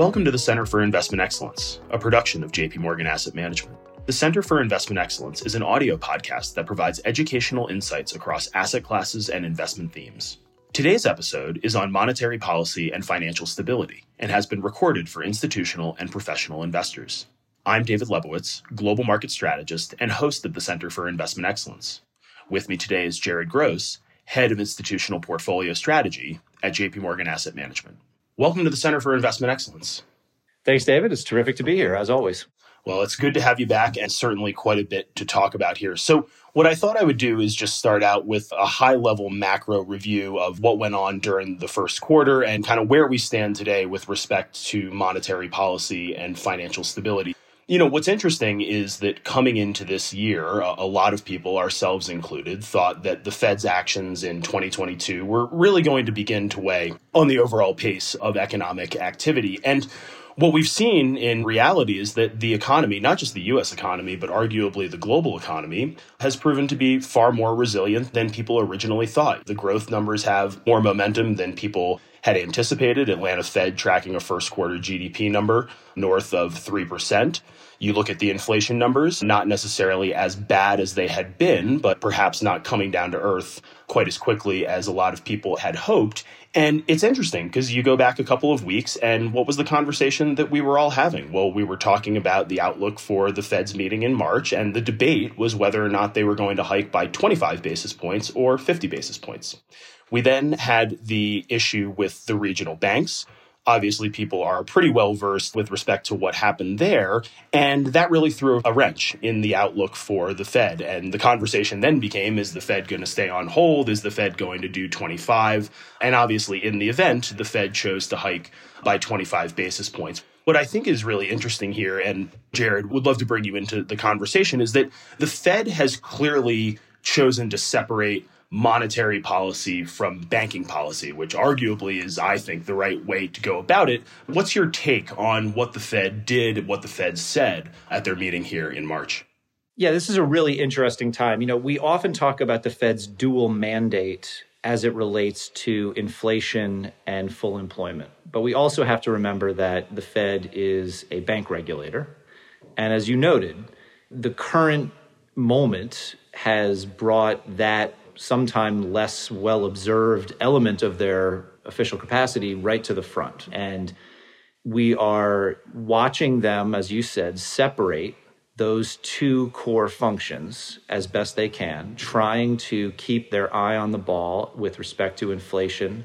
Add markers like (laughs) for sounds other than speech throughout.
Welcome to the Center for Investment Excellence, a production of JP Morgan Asset Management. The Center for Investment Excellence is an audio podcast that provides educational insights across asset classes and investment themes. Today's episode is on monetary policy and financial stability and has been recorded for institutional and professional investors. I'm David Lebovitz, global market strategist and host of the Center for Investment Excellence. With me today is Jared Gross, head of institutional portfolio strategy at JP Morgan Asset Management. Welcome to the Center for Investment Excellence. Thanks, David. It's terrific to be here, as always. Well, it's good to have you back and certainly quite a bit to talk about here. So, what I thought I would do is just start out with a high level macro review of what went on during the first quarter and kind of where we stand today with respect to monetary policy and financial stability. You know, what's interesting is that coming into this year, a, lot of people, ourselves included, thought that the Fed's actions in 2022 were really going to begin to weigh on the overall pace of economic activity. And what we've seen in reality is that the economy, not just the US economy, but arguably the global economy, has proven to be far more resilient than people originally thought. The growth numbers have more momentum than people had anticipated. Atlanta Fed tracking a first quarter GDP number north of 3%. You look at the inflation numbers, not necessarily as bad as they had been, but perhaps not coming down to earth quite as quickly as a lot of people had hoped. And it's interesting because you go back a couple of weeks and what was the conversation that we were all having? Well, we were talking about the outlook for the Fed's meeting in March, and the debate was whether or not they were going to hike by 25 basis points or 50 basis points. We then had the issue with the regional banks. Obviously, people are pretty well versed with respect to what happened there. And that really threw a wrench in the outlook for the Fed. And the conversation then became is the Fed going to stay on hold? Is the Fed going to do 25? And obviously, in the event, the Fed chose to hike by 25 basis points. What I think is really interesting here, and Jared would love to bring you into the conversation, is that the Fed has clearly chosen to separate monetary policy from banking policy, which arguably is, I think, the right way to go about it. What's your take on what the Fed did, what the Fed said at their meeting here in March? Yeah, this is a really interesting time. You know, we often talk about the Fed's dual mandate as it relates to inflation and full employment. But we also have to remember that the Fed is a bank regulator. And as you noted, the current moment has brought that sometime less well observed element of their official capacity right to the front. And we are watching them, as you said, separate those two core functions as best they can, trying to keep their eye on the ball with respect to inflation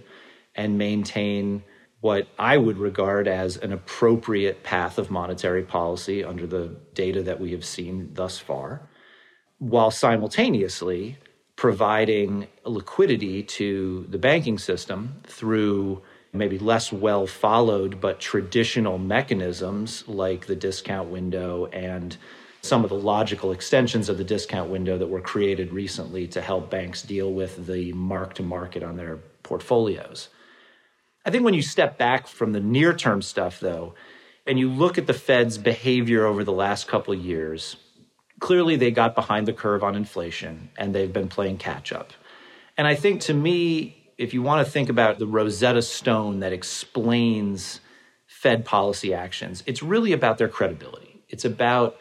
and maintain what I would regard as an appropriate path of monetary policy under the data that we have seen thus far, while simultaneously providing liquidity to the banking system through maybe less well followed but traditional mechanisms like the discount window and some of the logical extensions of the discount window that were created recently to help banks deal with the mark to market on their portfolios. I think when you step back from the near term stuff, though, and you look at the Fed's behavior over the last couple years, clearly they got behind the curve on inflation and they've been playing catch up. And I think to me, if you want to think about the Rosetta Stone that explains Fed policy actions, it's really about their credibility. It's about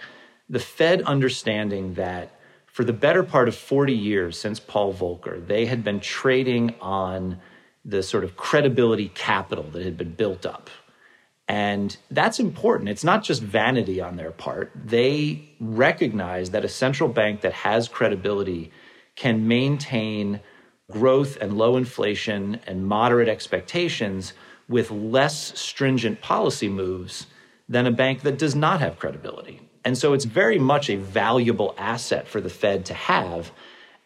the Fed understanding that for the better part of 40 years since Paul Volcker, they had been trading on the sort of credibility capital that had been built up and that's important. It's not just vanity on their part. They recognize that a central bank that has credibility can maintain growth and low inflation and moderate expectations with less stringent policy moves than a bank that does not have credibility. And so it's very much a valuable asset for the Fed to have.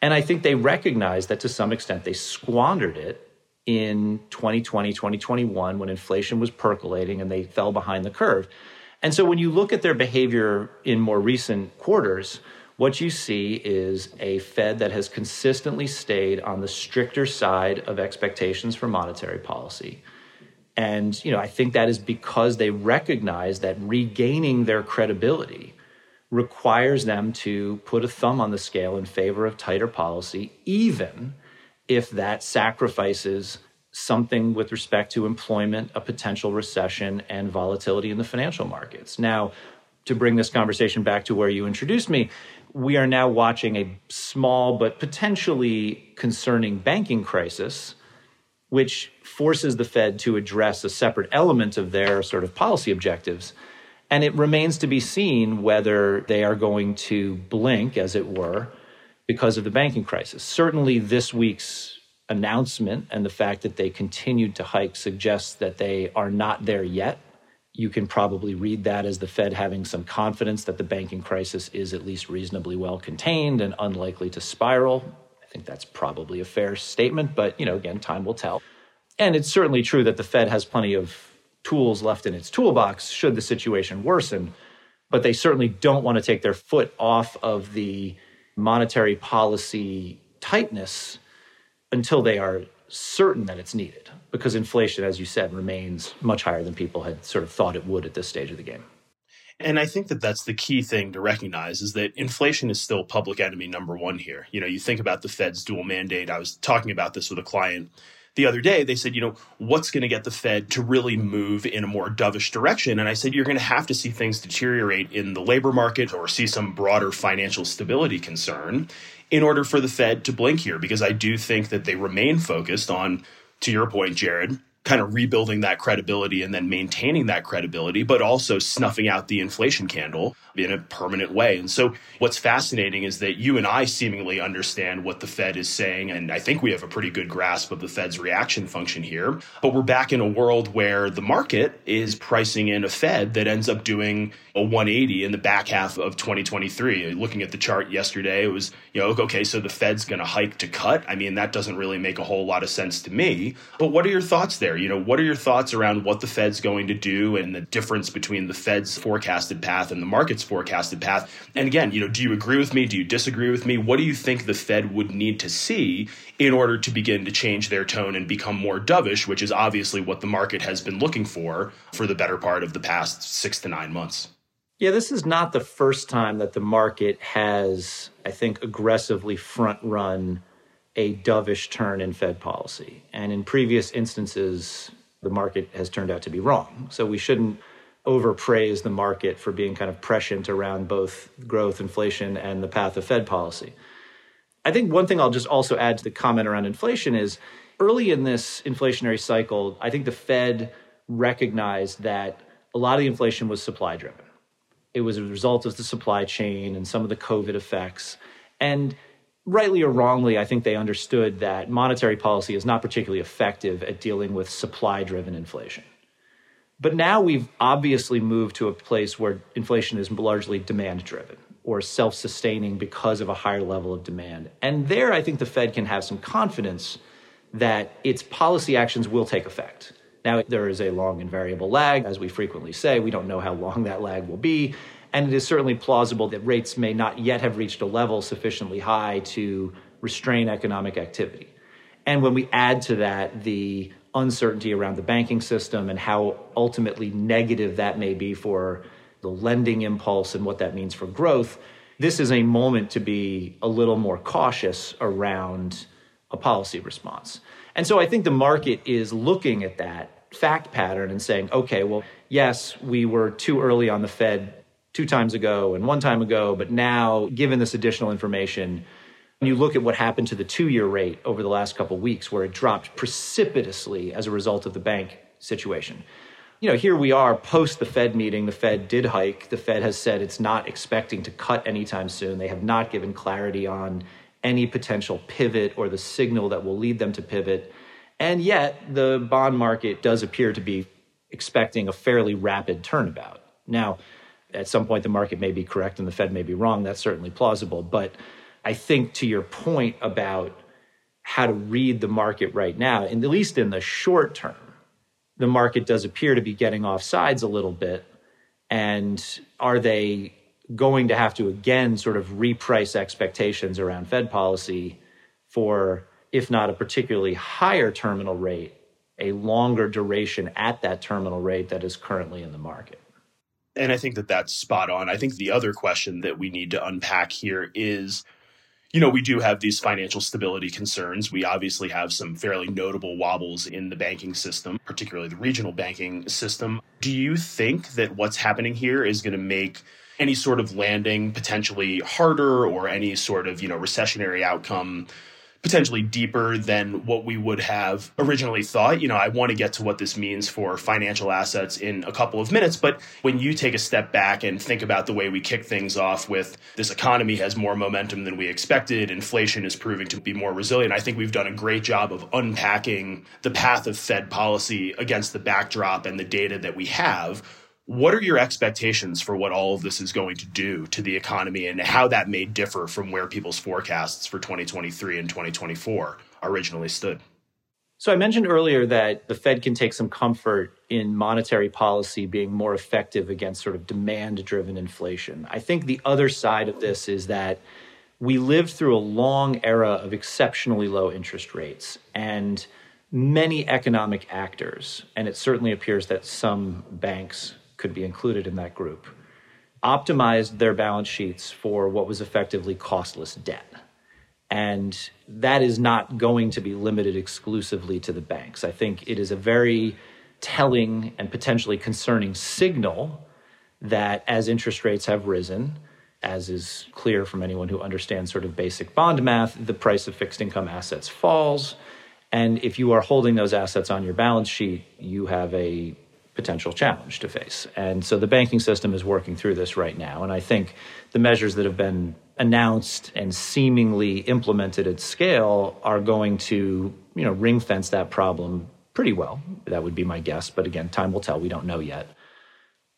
And I think they recognize that to some extent they squandered it in 2020, 2021, when inflation was percolating and they fell behind the curve. And so when you look at their behavior in more recent quarters, what you see is a Fed that has consistently stayed on the stricter side of expectations for monetary policy. And you know, I think that is because they recognize that regaining their credibility requires them to put a thumb on the scale in favor of tighter policy, even if that sacrifices something with respect to employment, a potential recession, and volatility in the financial markets. Now, to bring this conversation back to where you introduced me, we are now watching a small but potentially concerning banking crisis, which forces the Fed to address a separate element of their sort of policy objectives. And it remains to be seen whether they are going to blink, as it were, because of the banking crisis. Certainly, this week's announcement and the fact that they continued to hike suggests that they are not there yet. You can probably read that as the Fed having some confidence that the banking crisis is at least reasonably well contained and unlikely to spiral. I think that's probably a fair statement, but you know, again, time will tell. And it's certainly true that the Fed has plenty of tools left in its toolbox should the situation worsen, but they certainly don't want to take their foot off of the monetary policy tightness until they are certain that it's needed because inflation, as you said, remains much higher than people had sort of thought it would at this stage of the game. And I think that that's the key thing to recognize is that inflation is still public enemy number one here. You know, you think about the Fed's dual mandate. I was talking about this with a client the other day. They said, you know, what's going to get the Fed to really move in a more dovish direction? And I said, you're going to have to see things deteriorate in the labor market or see some broader financial stability concern in order for the Fed to blink here, because I do think that they remain focused on, to your point, Jared, kind of rebuilding that credibility and then maintaining that credibility, but also snuffing out the inflation candle in a permanent way. And so what's fascinating is that you and I seemingly understand what the Fed is saying. And I think we have a pretty good grasp of the Fed's reaction function here. But we're back in a world where the market is pricing in a Fed that ends up doing a 180 in the back half of 2023. Looking at the chart yesterday, it was, you know, okay, so the Fed's going to hike to cut. I mean, that doesn't really make a whole lot of sense to me. But what are your thoughts there? You know, what are your thoughts around what the Fed's going to do and the difference between the Fed's forecasted path and the market's forecasted path. And again, you know, do you agree with me? Do you disagree with me? What do you think the Fed would need to see in order to begin to change their tone and become more dovish, which is obviously what the market has been looking for for the better part of the past 6 to 9 months? Yeah, this is not the first time that the market has, I think, aggressively front run a dovish turn in Fed policy. And in previous instances, the market has turned out to be wrong. So we shouldn't overpraise the market for being kind of prescient around both growth, inflation, and the path of Fed policy. I think one thing I'll just also add to the comment around inflation is early in this inflationary cycle, I think the Fed recognized that a lot of the inflation was supply driven. It was a result of the supply chain and some of the COVID effects. And rightly or wrongly, I think they understood that monetary policy is not particularly effective at dealing with supply driven inflation. But now we've obviously moved to a place where inflation is largely demand driven or self sustaining because of a higher level of demand. And there, I think the Fed can have some confidence that its policy actions will take effect. Now, there is a long and variable lag, as we frequently say. We don't know how long that lag will be. And it is certainly plausible that rates may not yet have reached a level sufficiently high to restrain economic activity. And when we add to that the uncertainty around the banking system and how ultimately negative that may be for the lending impulse and what that means for growth, this is a moment to be a little more cautious around a policy response. And so I think the market is looking at that fact pattern and saying, okay, well, yes, we were too early on the Fed two times ago and one time ago, but now, given this additional information, when you look at what happened to the two year rate over the last couple weeks, where it dropped precipitously as a result of the bank situation. You know, here we are post the Fed meeting. The Fed did hike. The Fed has said it's not expecting to cut anytime soon. They have not given clarity on any potential pivot or the signal that will lead them to pivot. And yet, the bond market does appear to be expecting a fairly rapid turnabout. Now, at some point, the market may be correct and the Fed may be wrong. That's certainly plausible. But I think to your point about how to read the market right now, at least in the short term, the market does appear to be getting off sides a little bit. And are they going to have to again sort of reprice expectations around Fed policy for, if not a particularly higher terminal rate, a longer duration at that terminal rate that is currently in the market? And I think that that's spot on. I think the other question that we need to unpack here is you know, we do have these financial stability concerns. We obviously have some fairly notable wobbles in the banking system, particularly the regional banking system. Do you think that what's happening here is going to make any sort of landing potentially harder or any sort of, you know, recessionary outcome potentially deeper than what we would have originally thought. You know, I want to get to what this means for financial assets in a couple of minutes, but when you take a step back and think about the way we kick things off with this economy has more momentum than we expected, inflation is proving to be more resilient. I think we've done a great job of unpacking the path of Fed policy against the backdrop and the data that we have what are your expectations for what all of this is going to do to the economy and how that may differ from where people's forecasts for 2023 and 2024 originally stood? So I mentioned earlier that the Fed can take some comfort in monetary policy being more effective against sort of demand driven inflation. I think the other side of this is that we lived through a long era of exceptionally low interest rates and many economic actors, and it certainly appears that some banks could be included in that group, optimized their balance sheets for what was effectively costless debt. And that is not going to be limited exclusively to the banks. I think it is a very telling and potentially concerning signal that as interest rates have risen, as is clear from anyone who understands sort of basic bond math, the price of fixed income assets falls. And if you are holding those assets on your balance sheet, you have a potential challenge to face. And so the banking system is working through this right now. And I think the measures that have been announced and seemingly implemented at scale are going to, you know, ring fence that problem pretty well. That would be my guess. But again, time will tell. We don't know yet.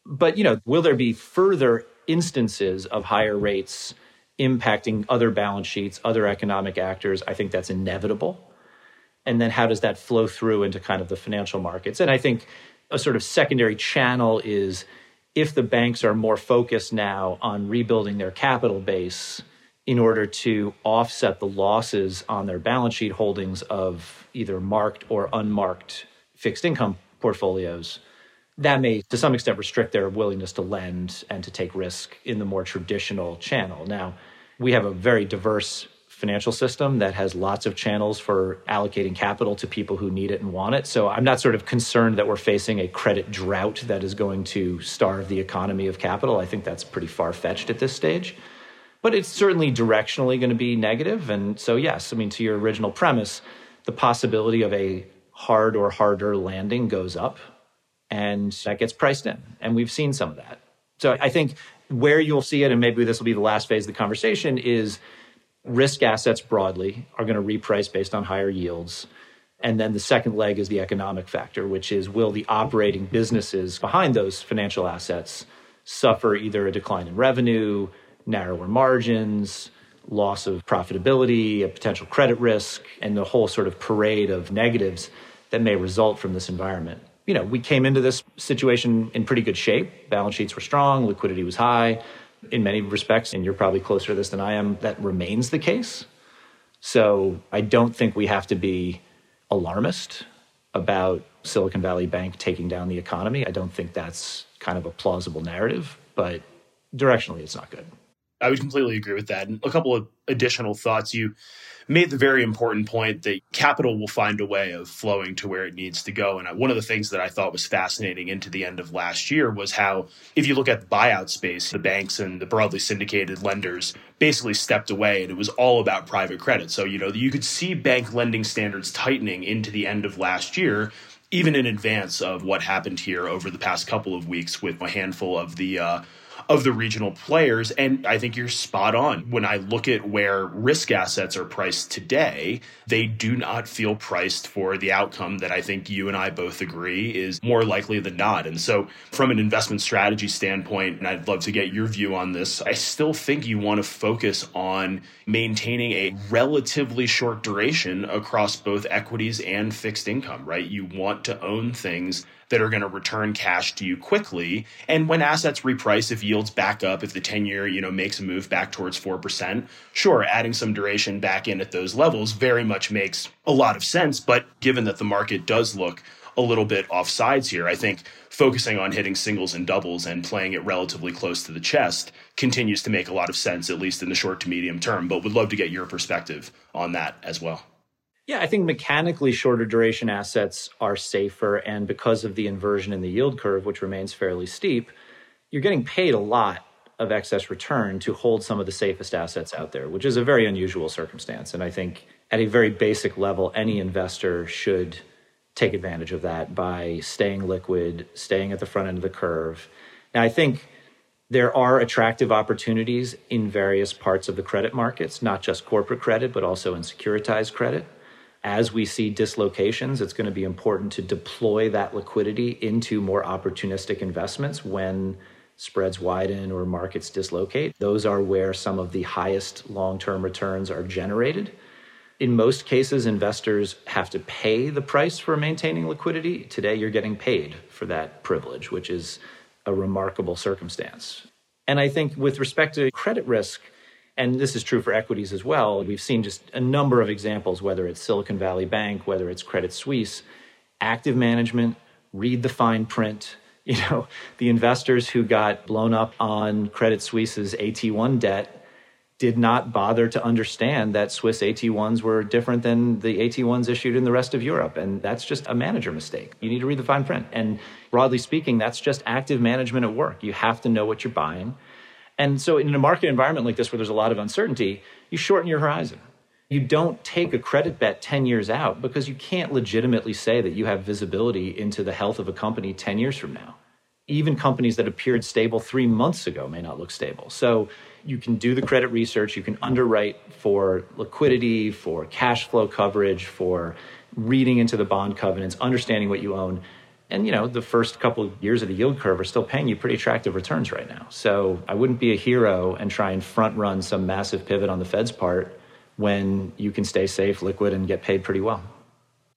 But, you know, will there be further instances of higher rates impacting other balance sheets, other economic actors? I think that's inevitable. And then how does that flow through into kind of the financial markets? And I think a sort of secondary channel is if the banks are more focused now on rebuilding their capital base in order to offset the losses on their balance sheet holdings of either marked or unmarked fixed income portfolios, that may to some extent restrict their willingness to lend and to take risk in the more traditional channel. Now, we have a very diverse financial system that has lots of channels for allocating capital to people who need it and want it. So I'm not sort of concerned that we're facing a credit drought that is going to starve the economy of capital. I think that's pretty far fetched at this stage. But it's certainly directionally going to be negative. And so, yes, I mean, to your original premise, the possibility of a hard or harder landing goes up and that gets priced in. And we've seen some of that. So I think where you'll see it, and maybe this will be the last phase of the conversation, is risk assets broadly are going to reprice based on higher yields. And then the second leg is the economic factor, which is will the operating businesses behind those financial assets suffer either a decline in revenue, narrower margins, loss of profitability, a potential credit risk, and the whole sort of parade of negatives that may result from this environment. You know, we came into this situation in pretty good shape. Balance sheets were strong, liquidity was high in many respects, and you're probably closer to this than I am, that remains the case. So I don't think we have to be alarmist about Silicon Valley Bank taking down the economy. I don't think that's kind of a plausible narrative, but directionally, it's not good. I would completely agree with that. And a couple of additional thoughts. You made the very important point that capital will find a way of flowing to where it needs to go. And one of the things that I thought was fascinating into the end of last year was how, if you look at the buyout space, the banks and the broadly syndicated lenders basically stepped away and it was all about private credit. So, you know, you could see bank lending standards tightening into the end of last year even in advance of what happened here over the past couple of weeks with a handful of the uh, of the regional players. And I think you're spot on. When I look at where risk assets are priced today, they do not feel priced for the outcome that I think you and I both agree is more likely than not. And so, from an investment strategy standpoint, and I'd love to get your view on this, I still think you want to focus on maintaining a relatively short duration across both equities and fixed income, right? You want to own things that are going to return cash to you quickly. And when assets reprice, if yields back up, if the 10 year, you know, makes a move back towards 4%, sure, adding some duration back in at those levels very much makes a lot of sense. But given that the market does look a little bit off sides here, I think focusing on hitting singles and doubles and playing it relatively close to the chest continues to make a lot of sense, at least in the short to medium term. But would love to get your perspective on that as well. Yeah, I think mechanically shorter duration assets are safer. And because of the inversion in the yield curve, which remains fairly steep, you're getting paid a lot of excess return to hold some of the safest assets out there, which is a very unusual circumstance. And I think at a very basic level, any investor should take advantage of that by staying liquid, staying at the front end of the curve. Now, I think there are attractive opportunities in various parts of the credit markets, not just corporate credit, but also in securitized credit as we see dislocations, it's going to be important to deploy that liquidity into more opportunistic investments when spreads widen or markets dislocate. Those are where some of the highest long term returns are generated. In most cases, investors have to pay the price for maintaining liquidity. Today, you're getting paid for that privilege, which is a remarkable circumstance. And I think with respect to credit risk, and this is true for equities as well. We've seen just a number of examples, whether it's Silicon Valley Bank, whether it's Credit Suisse, active management, read the fine print. (laughs) You know, the investors who got blown up on Credit Suisse's AT1 debt did not bother to understand that Swiss AT1s were different than the AT1s issued in the rest of Europe. And that's just a manager mistake. You need to read the fine print. And broadly speaking, that's just active management at work. You have to know what you're buying. And so, in a market environment like this where there's a lot of uncertainty, you shorten your horizon. You don't take a credit bet 10 years out because you can't legitimately say that you have visibility into the health of a company 10 years from now. Even companies that appeared stable three months ago may not look stable. So, you can do the credit research, you can underwrite for liquidity, for cash flow coverage, for reading into the bond covenants, understanding what you own and you know, the first couple of years of the yield curve are still paying you pretty attractive returns right now. So I wouldn't be a hero and try and front run some massive pivot on the Fed's part when you can stay safe, liquid, and get paid pretty well.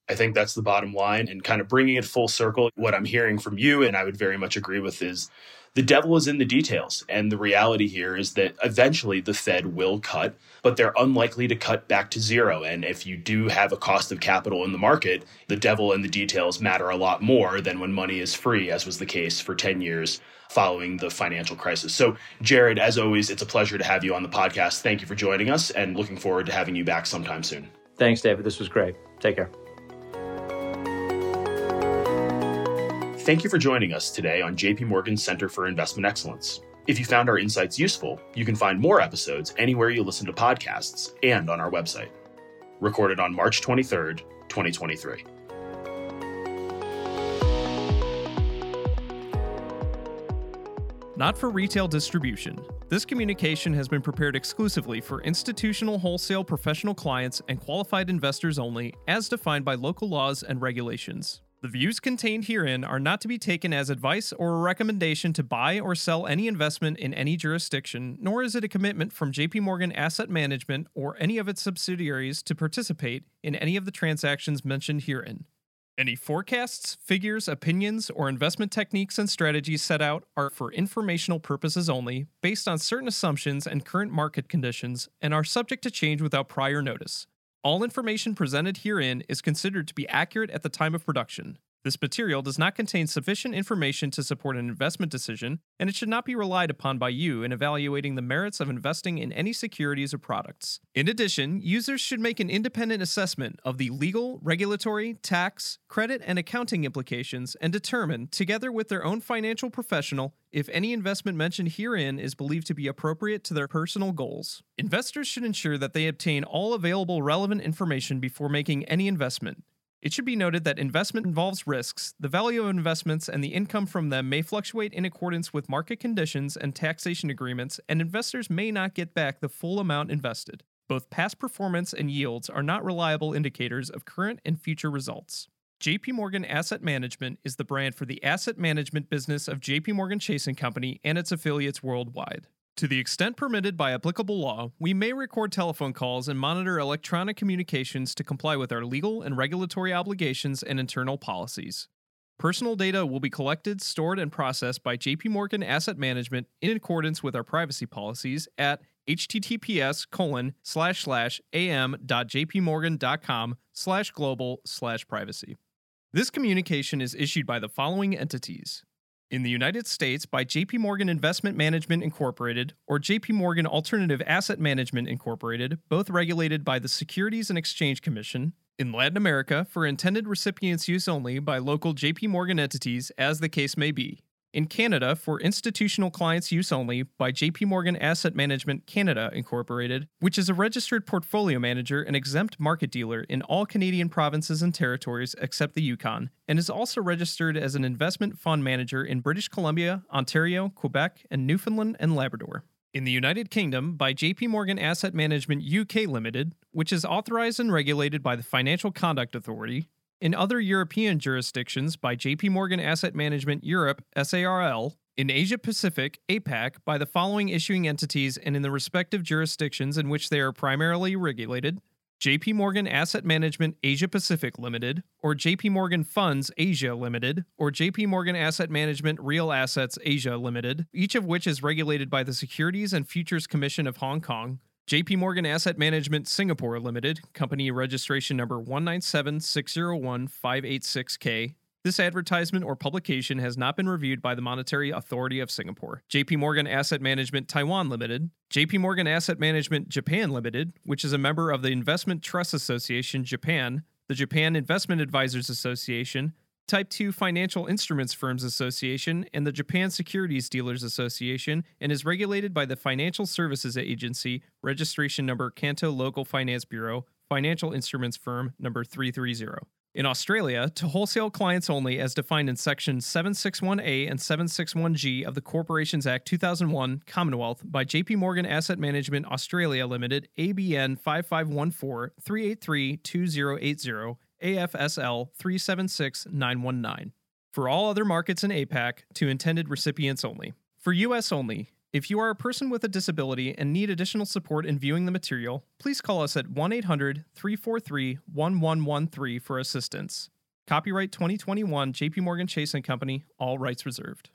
I think that's the bottom line. And kind of bringing it full circle, what I'm hearing from you, and I would very much agree with, is the devil is in the details. And the reality here is that eventually the Fed will cut, but they're unlikely to cut back to zero. And if you do have a cost of capital in the market, the devil and the details matter a lot more than when money is free, as was the case for 10 years following the financial crisis. So, Jared, as always, it's a pleasure to have you on the podcast. Thank you for joining us and looking forward to having you back sometime soon. Thanks, David. This was great. Take care. Thank you for joining us today on JP Morgan Center for Investment Excellence. If you found our insights useful, you can find more episodes anywhere you listen to podcasts and on our website. Recorded on March 23rd, 2023. Not for retail distribution. This communication has been prepared exclusively for institutional wholesale professional clients and qualified investors only, as defined by local laws and regulations. The views contained herein are not to be taken as advice or a recommendation to buy or sell any investment in any jurisdiction, nor is it a commitment from JP Morgan Asset Management or any of its subsidiaries to participate in any of the transactions mentioned herein. Any forecasts, figures, opinions, or investment techniques and strategies set out are for informational purposes only, based on certain assumptions and current market conditions, and are subject to change without prior notice. All information presented herein is considered to be accurate at the time of production. This material does not contain sufficient information to support an investment decision, and it should not be relied upon by you in evaluating the merits of investing in any securities or products. In addition, users should make an independent assessment of the legal, regulatory, tax, credit, and accounting implications and determine, together with their own financial professional, if any investment mentioned herein is believed to be appropriate to their personal goals. Investors should ensure that they obtain all available relevant information before making any investment. It should be noted that investment involves risks. The value of investments and the income from them may fluctuate in accordance with market conditions and taxation agreements, and investors may not get back the full amount invested. Both past performance and yields are not reliable indicators of current and future results. JP Morgan Asset Management is the brand for the asset management business of JP Morgan Chase & Company and its affiliates worldwide. To the extent permitted by applicable law, we may record telephone calls and monitor electronic communications to comply with our legal and regulatory obligations and internal policies. Personal data will be collected, stored, and processed by JP Morgan Asset Management in accordance with our privacy policies at https colon slash slash am.jpmorgan.com slash global slash privacy. This communication is issued by the following entities. In the United States by JP Morgan Investment Management Incorporated or JP Morgan Alternative Asset Management Incorporated, both regulated by the Securities and Exchange Commission. In Latin America for intended recipients' use only by local JP Morgan entities as the case may be in Canada for institutional clients' use only by JP Morgan Asset Management Canada Incorporated, which is a registered portfolio manager and exempt market dealer in all Canadian provinces and territories except the Yukon, and is also registered as an investment fund manager in British Columbia, Ontario, Quebec, and Newfoundland and Labrador. In the United Kingdom by JP Morgan Asset Management UK Limited, which is authorized and regulated by the Financial Conduct Authority, in other European jurisdictions by JP Morgan Asset Management Europe SARL, in Asia Pacific APAC by the following issuing entities and in the respective jurisdictions in which they are primarily regulated. JP Morgan Asset Management Asia Pacific Limited, or JP Morgan Funds Asia Limited, or JP Morgan Asset Management Real Assets Asia Limited, each of which is regulated by the Securities and Futures Commission of Hong Kong, JP Morgan Asset Management Singapore Limited, company registration number 197601586K. This advertisement or publication has not been reviewed by the Monetary Authority of Singapore. JP Morgan Asset Management Taiwan Limited, JP Morgan Asset Management Japan Limited, which is a member of the Investment Trust Association Japan, the Japan Investment Advisors Association, Type 2 Financial Instruments Firms Association and the Japan Securities Dealers Association and is regulated by the Financial Services Agency, registration number Kanto Local Finance Bureau, Financial Instruments Firm number 330. In Australia, to wholesale clients only as defined in Section 761A and 761G of the Corporations Act 2001, Commonwealth, by JP Morgan Asset Management Australia Limited, ABN 5514 383 2080 AFSL 376919. For all other markets in APAC, to intended recipients only. For US only, if you are a person with a disability and need additional support in viewing the material, please call us at 1 800 343 1113 for assistance. Copyright 2021 JP Morgan Chase and Company, all rights reserved.